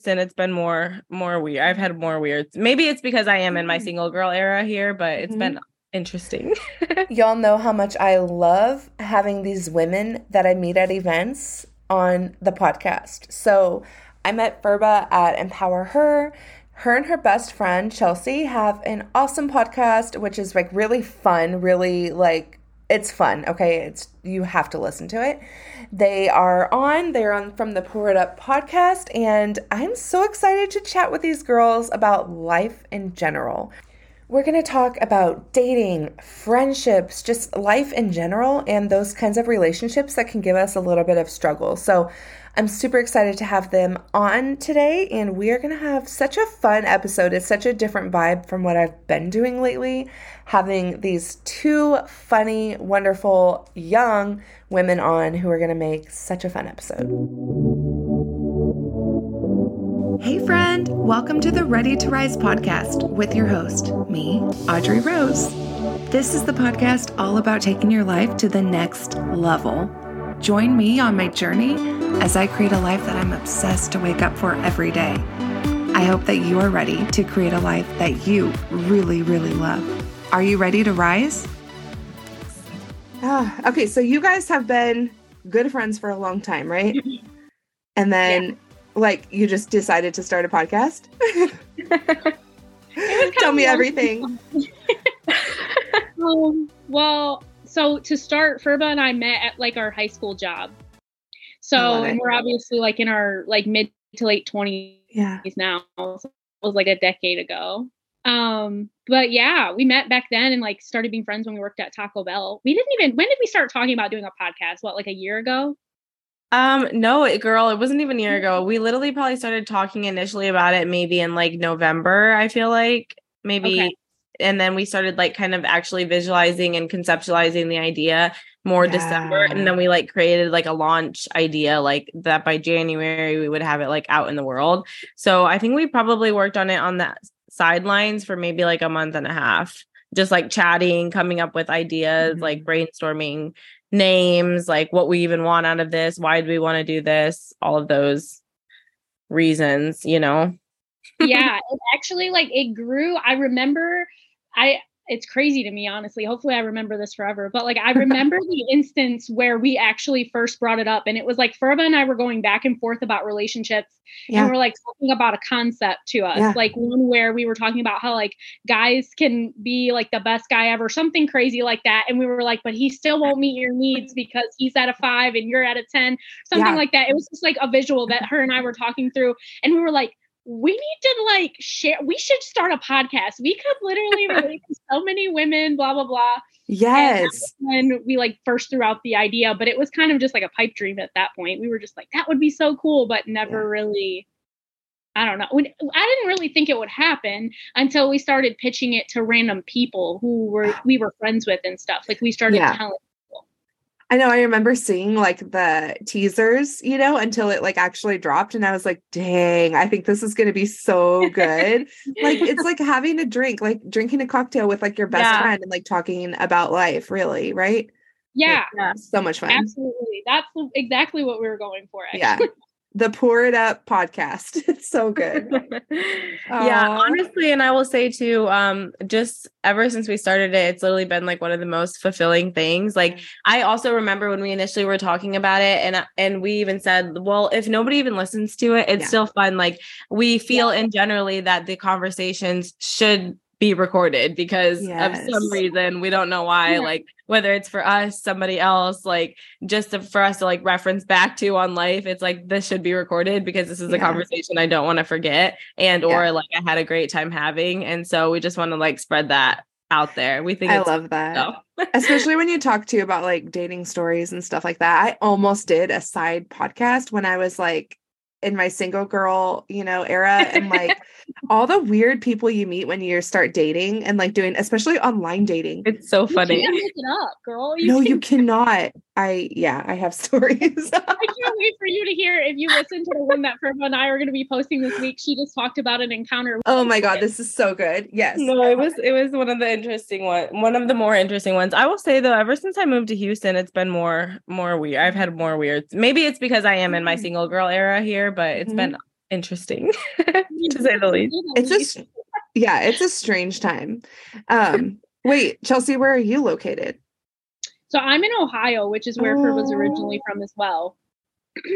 Houston, it's been more more weird. I've had more weird. Maybe it's because I am in my Mm. single girl era here, but it's Mhm. been interesting. Y'all know how much I love having these women that I meet at events on the podcast. So I met Pheriba at Empower Her. Her and her best friend, Chelsea, have an awesome podcast, which is like really fun, really like it's fun. Okay. It's you have to listen to it. They are on, they're on from the Pour It Up podcast, and I'm so excited to chat with these girls about life in general. We're going to talk about dating, friendships, just life in general, and those kinds of relationships that can give us a little bit of struggle. So, I'm super excited to have them on today, and we are going to have such a fun episode. It's such a different vibe from what I've been doing lately, having these two funny, wonderful, young women on who are going to make such a fun episode. Hey, friend, welcome to the Ready to Rise podcast with your host, me, Audrey Rose. This is the podcast all about taking your life to the next level. Join me on my journey as I create a life that I'm obsessed to wake up for every day. I hope that you are ready to create a life that you really, really love. Are you ready to rise? Ah, okay, so you guys have been good friends for a long time, right? And then, like, you just decided to start a podcast? Tell me everything. Um, well, so to start, Pheriba and I met at like our high school job. So and we're obviously like in our like mid to late twenties Yeah. now. So it was like a decade ago. Um, but yeah, we met back then and like started being friends when we worked at Taco Bell. We didn't even when did we start talking about doing a podcast? What, like a year ago? um, no, it, girl, it wasn't even a year ago. We literally probably started talking initially about it maybe in like November, I feel like. Maybe Okay. And then we started like kind of actually visualizing and conceptualizing the idea more December. And then we like created like a launch idea like that by January we would have it like out in the world. So I think we probably worked on it on the sidelines for maybe like a month and a half. Just like chatting, coming up with ideas, Mhm. like brainstorming names, like what we even want out of this, why do we want to do this, all of those reasons, you know. yeah, it actually like it grew. I remember I it's crazy to me honestly. Hopefully I remember this forever. But like I remember the instance where we actually first brought it up and it was like Pheriba and I were going back and forth about relationships Yeah. and we're like talking about a concept to us. Yeah. Like one where we were talking about how like guys can be like the best guy ever, something crazy like that. And we were like, but he still won't meet your needs because he's at a five and you're at a 10, something Yeah. like that. It was just like a visual that her and I were talking through. And we were like, we need to like share, we should start a podcast. We could literally relate to so many women, blah, blah, blah. Yes. When we like first threw out the idea, but it was kind of just like a pipe dream at that point. We were just like, that would be so cool, but never Yeah. really. I don't know. I didn't really think it would happen until we started pitching it to random people who were ah. we were friends with and stuff. Like we started Yeah. telling. I know I remember seeing like the teasers, you know, until it like actually dropped and I was like, "Dang, I think this is going to be so good." like it's like having a drink, like drinking a cocktail with like your best Yeah. friend and like talking about life, really, right? yeah, Yeah. So much fun. absolutely. That's exactly what we were going for. Yeah. The Pour It Up podcast. It's so good. yeah honestly and i will say too um just ever since we started it it's literally been like one of the most fulfilling things like i also remember when we initially were talking about it and and we even said well if nobody even listens to it it's Yeah. still fun like we feel in generally that the conversations should be recorded because of some reason we don't know why Yeah. like whether it's for us somebody else like just to, for us to like reference back to on life it's like this should be recorded because this is a conversation i don't want to forget and or Yeah. like i had a great time having and so we just want to like spread that out there we think I love that. so. Especially when you talk to about like dating stories and stuff like that. I almost did a side podcast when I was like in my single girl, you know, era and like all the weird people you meet when you start dating and like doing especially online dating. it's so You funny can't look it up, girl. You no, can- you cannot. I yeah, I have stories. I can't wait for you to hear if you listen to the one that Pheriba and I are going to be posting this week. She just talked about an encounter. oh my god, this is so good. Yes. no it was it was one of the interesting one one of the more interesting ones i will say though ever since i moved to houston it's been more more weird i've had more weird maybe it's because i am in my Mm. single girl era here but it's Mhm. been interesting to say the least. It's a yeah, it's a strange time. Um, wait, Chelsea, where are you located? So I'm in Ohio, which is where oh. was originally from as well.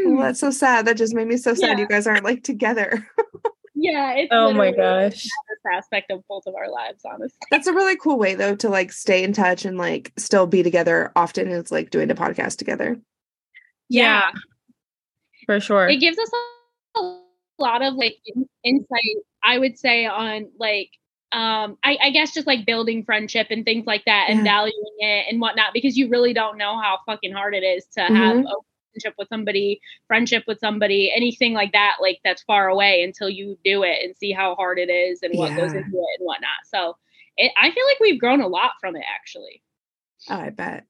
well, that's so sad. That just made me so sad. Yeah. You guys aren't like together. yeah. It's oh my gosh. This aspect of both of our lives, honestly. That's a really cool way though to like stay in touch and like still be together often. It's like doing a podcast together. Yeah. yeah. For sure. It gives us a lot of like insight, I would say, on like um I, I, guess just like building friendship and things like that and yeah. valuing it and whatnot because you really don't know how fucking hard it is to mm-hmm. have a relationship with somebody friendship with somebody anything like that like that's far away until you do it and see how hard it is and what yeah. goes into it and whatnot so it, i feel like we've grown a lot from it actually oh i bet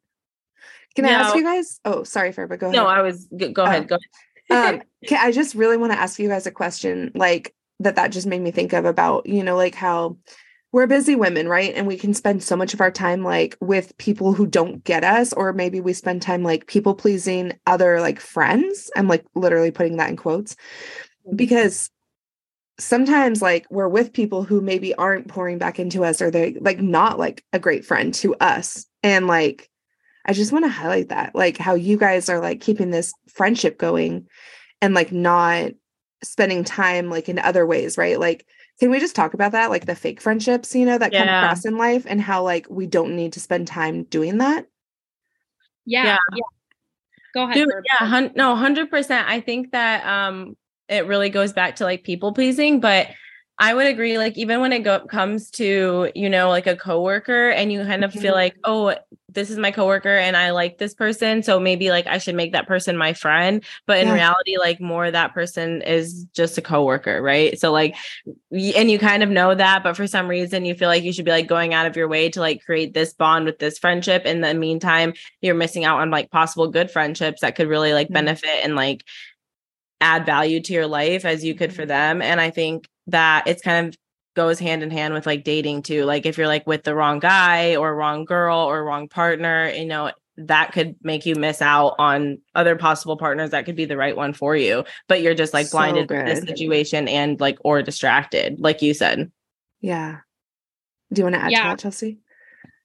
can i ask you guys oh sorry but go ahead no i was go ahead oh. go ahead um, i just really want to ask you guys a question like that that just made me think of about you know like how we're busy women right? And we can spend so much of our time like with people who don't get us or maybe we spend time like people pleasing other like friends. I'm like literally putting that in quotes. Because sometimes like we're with people who maybe aren't pouring back into us or they're like not like a great friend to us. And like i just want to highlight that like how you guys are like keeping this friendship going and like not spending time like in other ways, right? Like, can we just talk about that? Like the fake friendships, you know, that yeah. come across in life and how like we don't need to spend time doing that? Yeah. Yeah. yeah. Go ahead. Dude, yeah. Hun- no, 100%. I think that um it really goes back to like people pleasing, but I would agree. Like even when it go- comes to you know like a coworker, and you kind of mm-hmm. feel like, oh, this is my coworker, and I like this person, so maybe like I should make that person my friend. But in yeah. reality, like more that person is just a coworker, right? So like, and you kind of know that, but for some reason you feel like you should be like going out of your way to like create this bond with this friendship. In the meantime, you're missing out on like possible good friendships that could really like mm-hmm. benefit and like add value to your life as you could for mm-hmm. them. And I think that it's kind of goes hand in hand with like dating too. Like if you're like with the wrong guy or wrong girl or wrong partner, you know, that could make you miss out on other possible partners that could be the right one for you. But you're just like blinded so the situation and like or distracted, like you said. Yeah. Do you want to add yeah. to that, Chelsea?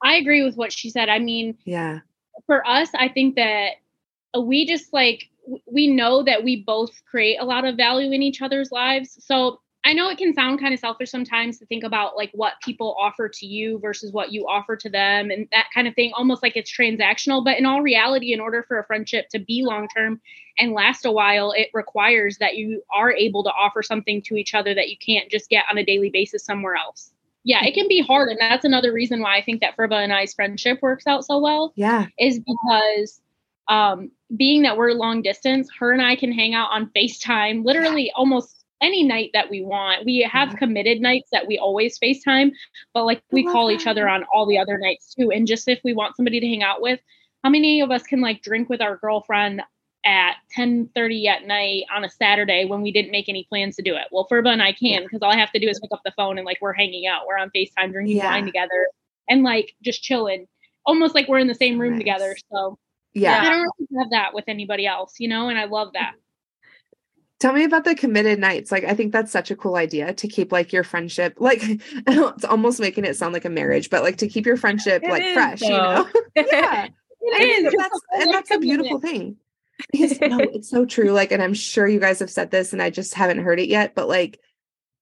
I agree with what she said. I mean, yeah. For us, I think that uh, we just like we know that we both create a lot of value in each other's lives. So I know it can sound kind of selfish sometimes to think about like what people offer to you versus what you offer to them and that kind of thing, almost like it's transactional. But in all reality, in order for a friendship to be long term and last a while, it requires that you are able to offer something to each other that you can't just get on a daily basis somewhere else. Yeah, it can be hard. And that's another reason why I think that Pheriba and I's friendship works out so well. Yeah. Is because um, being that we're long distance, her and I can hang out on FaceTime literally almost any night that we want. We have committed nights that we always FaceTime, but like we call each other on all the other nights too. And just if we want somebody to hang out with, how many of us can like drink with our girlfriend at 10 30 at night on a Saturday when we didn't make any plans to do it? Well, Pheriba and I can because all I have to do is pick up the phone and like we're hanging out. We're on FaceTime drinking yeah. wine together and like just chilling, almost like we're in the same room nice. together. So yeah, I don't really have that with anybody else, you know, and I love that. Tell me about the committed nights. Like, I think that's such a cool idea to keep like your friendship, like it's almost making it sound like a marriage, but like to keep your friendship it like is, fresh, though. you know? yeah. and, that's, and that's a beautiful thing. Because no, it's so true. Like, and I'm sure you guys have said this and I just haven't heard it yet, but like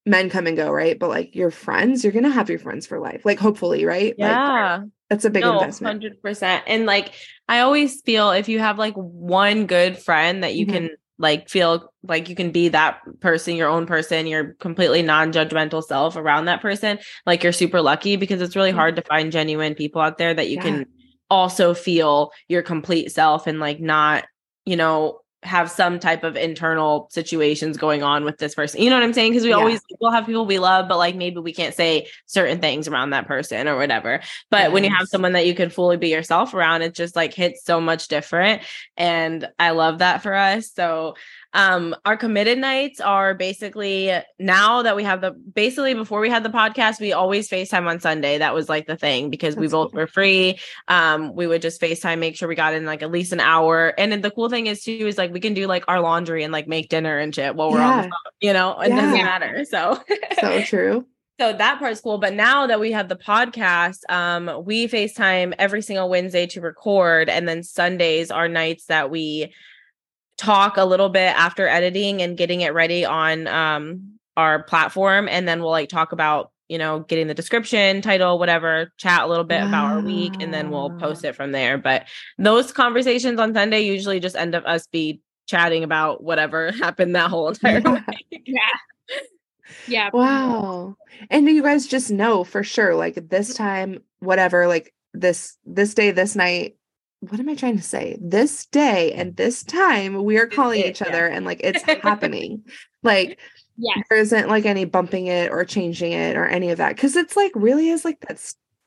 men come and go, right? But like your friends, you're gonna have your friends for life. Like, hopefully, right? Yeah. Like, that's a big no, investment. 100%. And like, I always feel if you have like one good friend that you mm-hmm. can like feel like you can be that person your own person your completely non-judgmental self around that person like you're super lucky because it's really mm-hmm. hard to find genuine people out there that you yeah. can also feel your complete self and like not you know have some type of internal situations going on with this person. You know what I'm saying? Because we yeah. always will have people we love, but like maybe we can't say certain things around that person or whatever. But yes. when you have someone that you can fully be yourself around, it just like hits so much different. And I love that for us. So Um, our committed nights are basically now that we have the basically before we had the podcast, we always FaceTime on Sunday. That was like the thing because we both cool. were free. Um, we would just FaceTime, make sure we got in like at least an hour. And then the cool thing is too is like we can do like our laundry and like make dinner and shit while we're on the phone, you know, it doesn't matter. So So true. so that part's cool. But now that we have the podcast, um, we FaceTime every single Wednesday to record. And then Sundays are nights that we talk a little bit after editing and getting it ready on um our platform. And then we'll like talk about, you know, getting the description, title, whatever, chat a little bit about our week, and then we'll post it from there. But those conversations on Sunday usually just end up us be chatting about whatever happened that whole entire Yeah. week. Yeah. Yeah. Wow. And you guys just know for sure, like this time, whatever, like this this day, this night. What am I trying to say? This day and this time, we are calling it, each yeah. other and like it's happening. Like Yes. there isn't like any bumping it or changing it or any of that. Cause it's like really is like that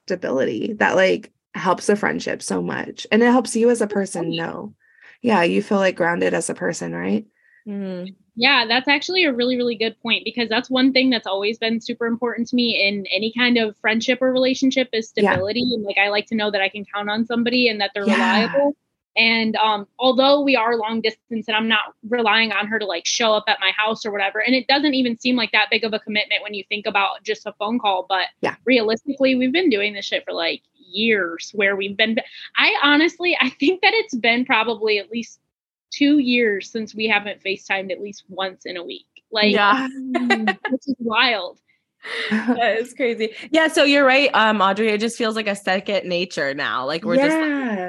stability that like helps a friendship so much. And it helps you as a person know. Yeah, you feel like grounded as a person, right? Mhm. Yeah, that's actually a really, really good point because that's one thing that's always been super important to me in any kind of friendship or relationship is Yeah. stability. And like I like to know that I can count on somebody and that they're Yeah. reliable. And um, although we are long distance and I'm not relying on her to like show up at my house or whatever, and it doesn't even seem like that big of a commitment when you think about just a phone call. But Yeah. realistically, we've been doing this shit for like years where we've been. I honestly, I think that it's been probably at least two years since we haven't FaceTimed at least once in a week. Like, Yeah. which is wild. that is crazy. Yeah, so you're right, um, Audrey. It just feels like a second nature now. Like we're just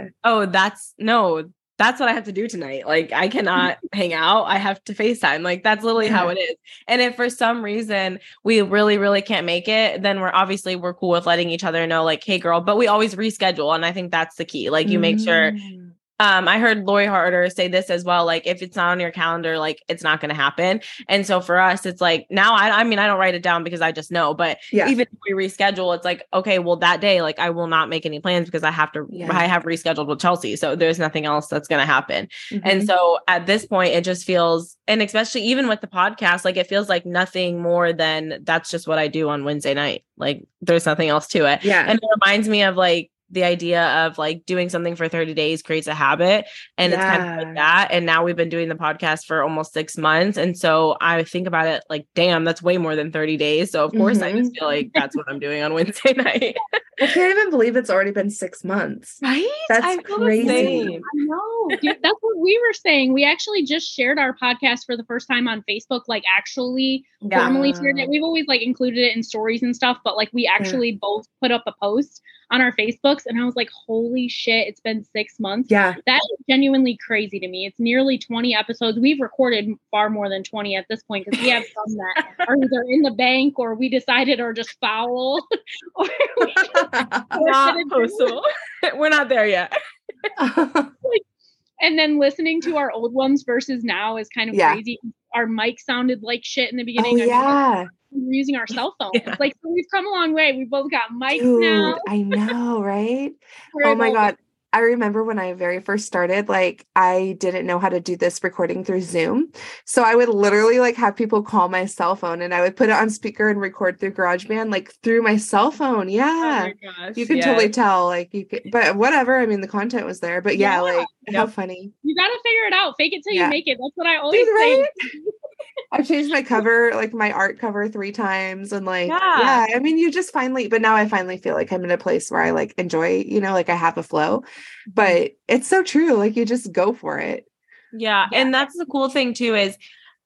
like, oh, that's no, that's what I have to do tonight. Like I cannot hang out. I have to FaceTime. Like that's literally how it is. And if for some reason we really, really can't make it, then we're obviously we're cool with letting each other know, like, hey girl, but we always reschedule. And I think that's the key. Like you make sure Mm. Um i heard lori harder say this as well like if it's not on your calendar like it's not going to happen and so for us it's like now I, I mean i don't write it down because i just know but Yeah. even if we reschedule it's like okay well that day like i will not make any plans because i have to Yeah. i have rescheduled with chelsea so there's nothing else that's going to happen and Mhm. so at this point it just feels and especially even with the podcast like it feels like nothing more than that's just what i do on wednesday night like there's nothing else to it yeah. and it reminds me of like the idea of like doing something for 30 days creates a habit and it's kind of like that and now we've been doing the podcast for almost six months and so i think about it like damn that's way more than 30 days so of course i just mm-hmm. feel like that's what i'm doing on wednesday night I can't even believe it's already been six months. right That's I crazy. same. I know. Dude, that's what we were saying. We actually just shared our podcast for the first time on Facebook, like actually Yeah. formally shared it. We've always like included it in stories and stuff, but like we mm. actually both put up a post on our Facebooks and I was like, holy shit, it's been six months. Yeah. That is genuinely crazy to me. It's nearly 20 episodes. We've recorded far more than 20 at this point because we have some that are either in the bank or we decided are just foul. or we not we're not there yet and then listening to our old ones versus now is kind of Yeah. crazy. Our mic sounded like shit in the oh beginning. Mean, yeah. We're using our cell phones. Yeah. Like so we've come a long way. We both got mics Dude, now. I know, right? Oh my god. I remember when I very first started, like I didn't know how to do this recording through Zoom. So I would literally like have people call my cell phone and I would put it on speaker and record through GarageBand, like through my cell phone. oh Yeah. my gosh you can yes. totally tell, like you could, but whatever. I mean, the content was there, but yeah, Yeah. like how funny. You gotta figure it out. Fake it till Yeah. you make it. That's what I always Dude, say. right? I've changed my cover, like my art cover three times. And like, Yeah. yeah, I mean, you just finally, but now I finally feel like I'm in a place where I like enjoy, you know, like I have a flow. Mm-hmm. But it's so true. Like you just go for it. Yeah, Yeah. and that's the cool thing too is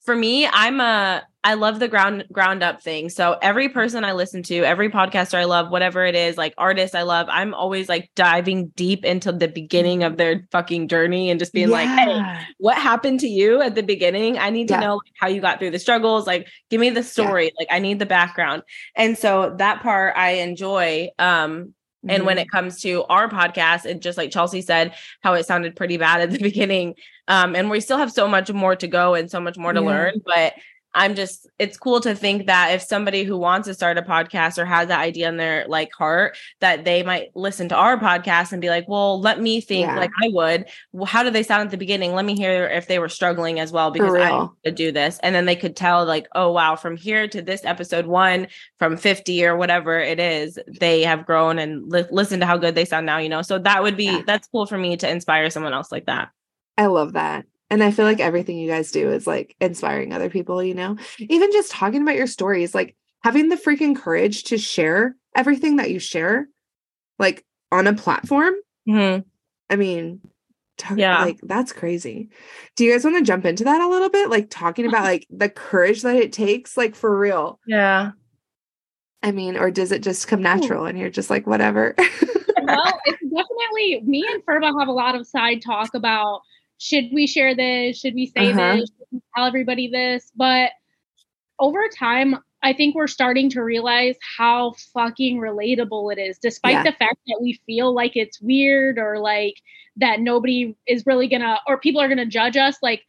for me, I'm a I love the ground ground up thing. So every person I listen to, every podcaster I love, whatever it is, like artists I love, I'm always like diving deep into the beginning of their fucking journey and just being like, hey, what happened to you at the beginning? I need to Yeah. know like, how you got through the struggles. Like, give me the story. Like, I need the background. And so that part I enjoy. Um, and when Mhm. it comes to our podcast, it just like Chelsea said, how it sounded pretty bad at the beginning. Um, and we still have so much more to go and so much more to Yeah. learn. But I'm just it's cool to think that if somebody who wants to start a podcast or has that idea in their like heart that they might listen to our podcast and be like, "Well, let me think Yeah. like I would. Well, how do they sound at the beginning? Let me hear if they were struggling as well because I to do this." And then they could tell like, "Oh, wow, from here to this episode 1 from 50 or whatever it is, they have grown and li- listen to how good they sound now, you know." So that would be Yeah. that's cool for me to inspire someone else like that. I love that. And I feel like everything you guys do is like inspiring other people, you know? Even just talking about your stories, like having the freaking courage to share everything that you share, like on a platform. Mhm. I mean, talk, Yeah. like that's crazy. Do you guys want to jump into that a little bit? Like talking about like the courage that it takes, like for real. Yeah. I mean, or does it just come natural and you're just like, whatever? well, it's definitely me and Pheriba have a lot of side talk about should we share this? Should we say Uh-huh. this? Should we tell everybody this? But over time, I think we're starting to realize how fucking relatable it is, despite Yeah. the fact that we feel like it's weird or like that nobody is really gonna, or people are gonna judge us. Like,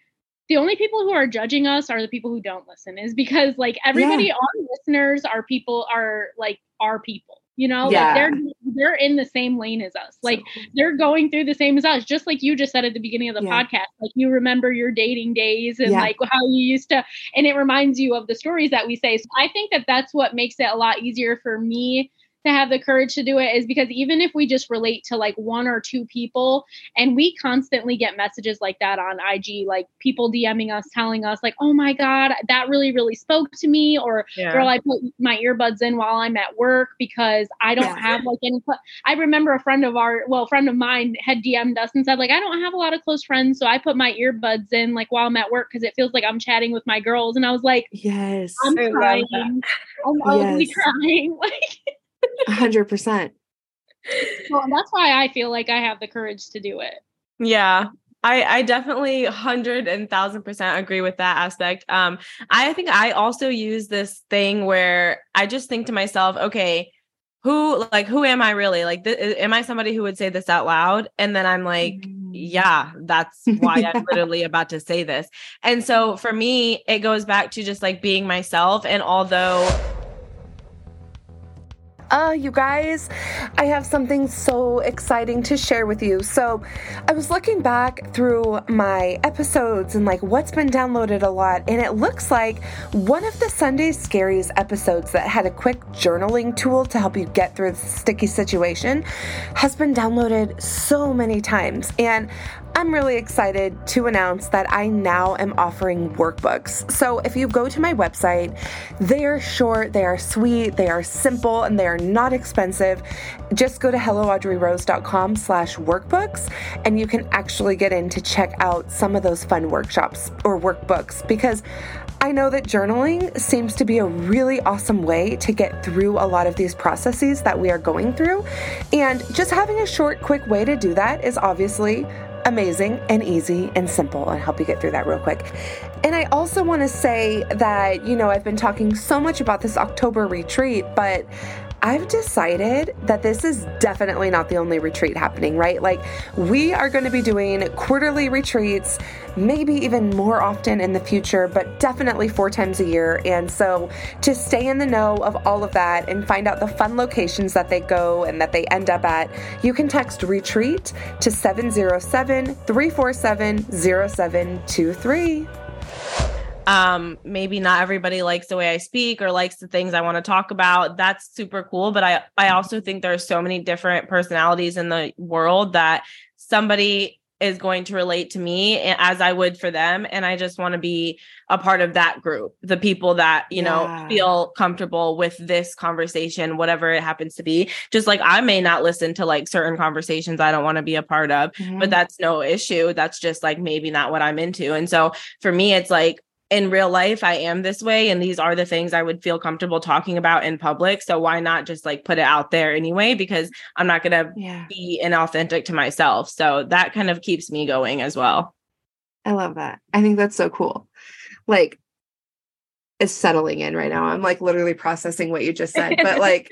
the only people who are judging us are the people who don't listen, is because like everybody, our listeners are people, are like our people, you know, Yeah. like they're they're in the same lane as us. Like they're going through the same as us, just like you just said at the beginning of the Yeah. podcast. Like you remember your dating days and Yeah. like how you used to, and it reminds you of the stories that we say. So I think that that's what makes it a lot easier for me to have the courage to do it is because even if we just relate to like one or two people and we constantly get messages like that on IG like people DMing us telling us like oh my god that really really spoke to me or Yeah. girl I put my earbuds in while I'm at work because I don't Yeah. have like any cl- I remember a friend of our well a friend of mine had DM'd us and said like I don't have a lot of close friends so I put my earbuds in like while I'm at work because it feels like I'm chatting with my girls and I was like yes. I'm I crying. I'm ugly Yes. crying like A hundred percent. Well, that's why I feel like I have the courage to do it. Yeah. I, I definitely hundred and thousand percent agree with that aspect. Um, I think I also use this thing where I just think to myself, okay, who like who am I really? Like, th- am I somebody who would say this out loud? And then I'm like, yeah, that's why Yeah. I'm literally about to say this. And so for me, it goes back to just like being myself. And although Uh, you guys, I have something so exciting to share with you. So, I was looking back through my episodes and like what's been downloaded a lot, and it looks like one of the Sunday Scaries episodes that had a quick journaling tool to help you get through the sticky situation has been downloaded so many times. And I'm really excited to announce that I now am offering workbooks. So if you go to my website, they are short, they are sweet, they are simple, and they are not expensive. Just go to helloaudreyrose.com slash workbooks and you can actually get in to check out some of those fun workshops or workbooks because I know that journaling seems to be a really awesome way to get through a lot of these processes that we are going through. And just having a short, quick way to do that is obviously amazing and easy and simple and help you get through that real quick. And I also want to say that, you know, I've been talking so much about this October retreat, but I've decided that this is definitely not the only retreat happening, right? Like, we are going to be doing quarterly retreats, maybe even more often in the future, but definitely four times a year. And so, to stay in the know of all of that and find out the fun locations that they go and that they end up at, you can text retreat to 707 347 0723. Um maybe not everybody likes the way i speak or likes the things i want to talk about. That's super cool but i i also think there's so many different personalities in the world that somebody is going to relate to me as i would for them and i just want to be a part of that group the people that you know feel comfortable with this conversation whatever it happens to be. Just like i may not listen to like certain conversations i don't want to be a part of but that's no issue. That's just like maybe not what i'm into. And so for me it's like in real life I am this way and these are the things I would feel comfortable talking about in public so why not just like put it out there anyway because I'm not going to yeah. be inauthentic to myself so that kind of keeps me going as well I love that. I think that's so cool. Like, it's settling in right now. I'm like literally processing what you just said, but like,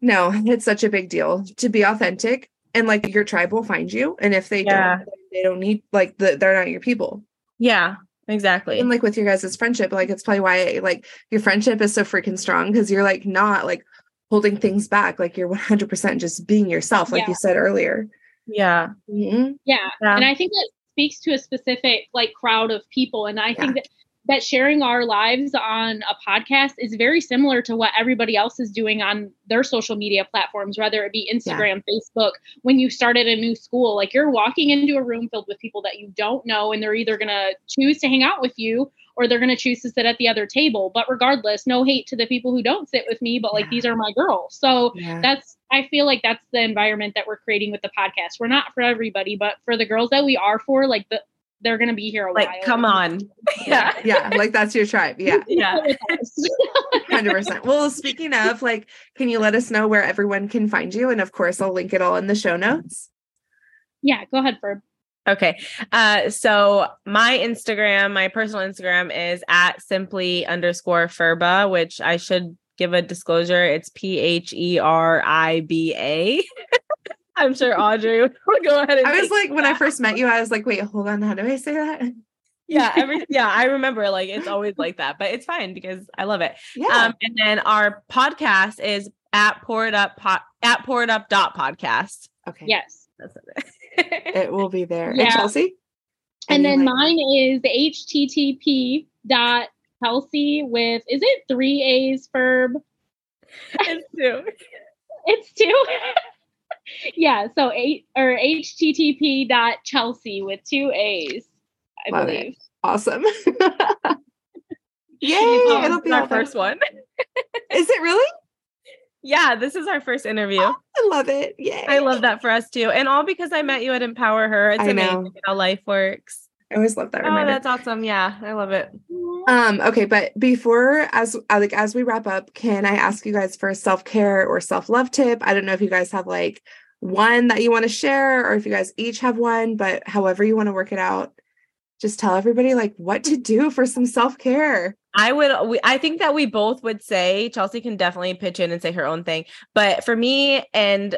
no, it's such a big deal to be authentic. And like, your tribe will find you. And if they Yeah. don't, they don't need like the, they're not your people. yeah exactly. And like with your guys' friendship, like it's probably why like your friendship is so freaking strong because you're like not like holding things back. Like you're 100% just being yourself, like Yeah. you said earlier. yeah. Mhm. Yeah. Yeah. And I think that speaks to a specific like crowd of people. And I think that that sharing our lives on a podcast is very similar to what everybody else is doing on their social media platforms, whether it be Instagram, Facebook. When you start at a new school, like you're walking into a room filled with people that you don't know, and they're either going to choose to hang out with you or they're going to choose to sit at the other table. But regardless, no hate to the people who don't sit with me, but like Yeah. these are my girls. So Yeah. that's I feel like that's the environment that we're creating with the podcast. We're not for everybody, but for the girls that we are for, like the they're gonna be here a Like, while. come on. yeah. yeah, like that's your tribe. Yeah. Yeah. Hundred percent. Well, speaking of, like, can you let us know where everyone can find you? And of course, I'll link it all in the show notes. yeah, go ahead, Ferb. Okay. Uh, so my Instagram, my personal Instagram is at simply underscore Pheriba, which I should give a disclosure. It's P H E R I B A. I'm sure Audrey will go ahead and I was take like, when I first met you, I was like, wait, hold on, how do I say that? yeah, every yeah, I remember like it's always like that, but it's fine because I love it. Yeah. Um, and then our podcast is at pour it up pot at pour it up dot podcast. okay. Yes. That's it. It will be there. And Yeah. Chelsea? And then like- mine is http dot Chelsea with is it three A's verb? it's two. It's two. Yeah, so eight or http dot Chelsea with two A's, I Love it. believe. Awesome. Yay! Oh, It'll be our out there. first one. Is it really? Yeah, this is our first interview. I love it. Yay. I love that for us too. And all because I met you at Empower Her. It's I amazing know. how life works. I always love that Oh, reminder. that's awesome. Yeah, I love it. Um, okay, but before as uh, like as we wrap up, can I ask you guys for a self-care or self-love tip? I don't know if you guys have like one that you want to share or if you guys each have one, but however you want to work it out, just tell everybody like what to do for some self-care. I would we, I think that we both would say Chelsea can definitely pitch in and say her own thing. But for me and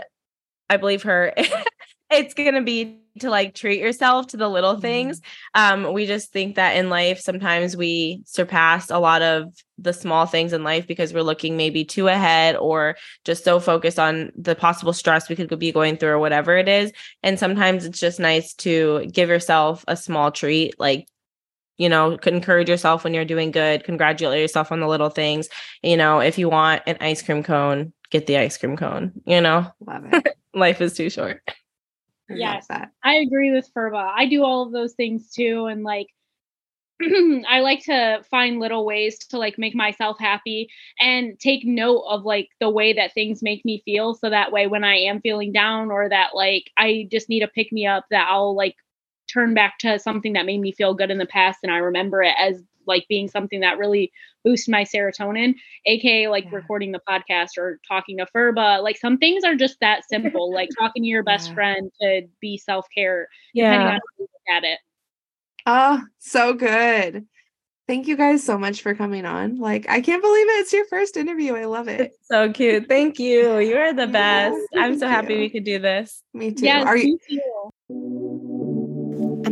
I believe her it's going to be to like treat yourself to the little Mhm. things. Um we just think that in life sometimes we surpass a lot of the small things in life because we're looking maybe too ahead or just so focused on the possible stress we could be going through or whatever it is. And sometimes it's just nice to give yourself a small treat like you know, encourage yourself when you're doing good, congratulate yourself on the little things. You know, if you want an ice cream cone, get the ice cream cone. You know, Love it. life is too short. I Yes. I agree with Pheriba. I do all of those things too. And like, I like to find little ways to like make myself happy and take note of like the way that things make me feel. So that way, when I am feeling down or that like I just need a pick me up, that I'll like turn back to something that made me feel good in the past. And I remember it as like being something that really boosts my serotonin, aka like Yeah. recording the podcast or talking to Pheriba. Like some things are just that simple, like talking to your best Yeah. friend to be self care, depending on Yeah. how you look at it. Oh, so good. Thank you guys so much for coming on. Like, I can't believe it. It's your first interview. I love it. It's so cute. Thank you. You are the Yeah, best. I'm so happy you. we could do this. Me too. Yes, Are you me too.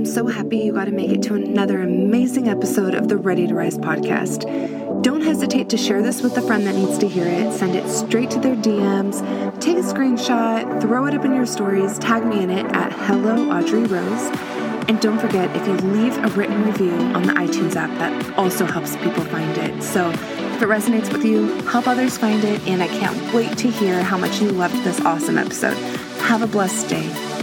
So happy you got to make it to another amazing episode of the Ready to Rise podcast. Don't hesitate to share this with a friend that needs to hear it. Send it straight to their DMs. Take a screenshot, throw it up in your stories, tag me in it at Hello Audrey Rose. And don't forget, if you leave a written review on the iTunes app, that also helps people find it. So if it resonates with you, help others find it. And I can't wait to hear how much you loved this awesome episode. Have a blessed day.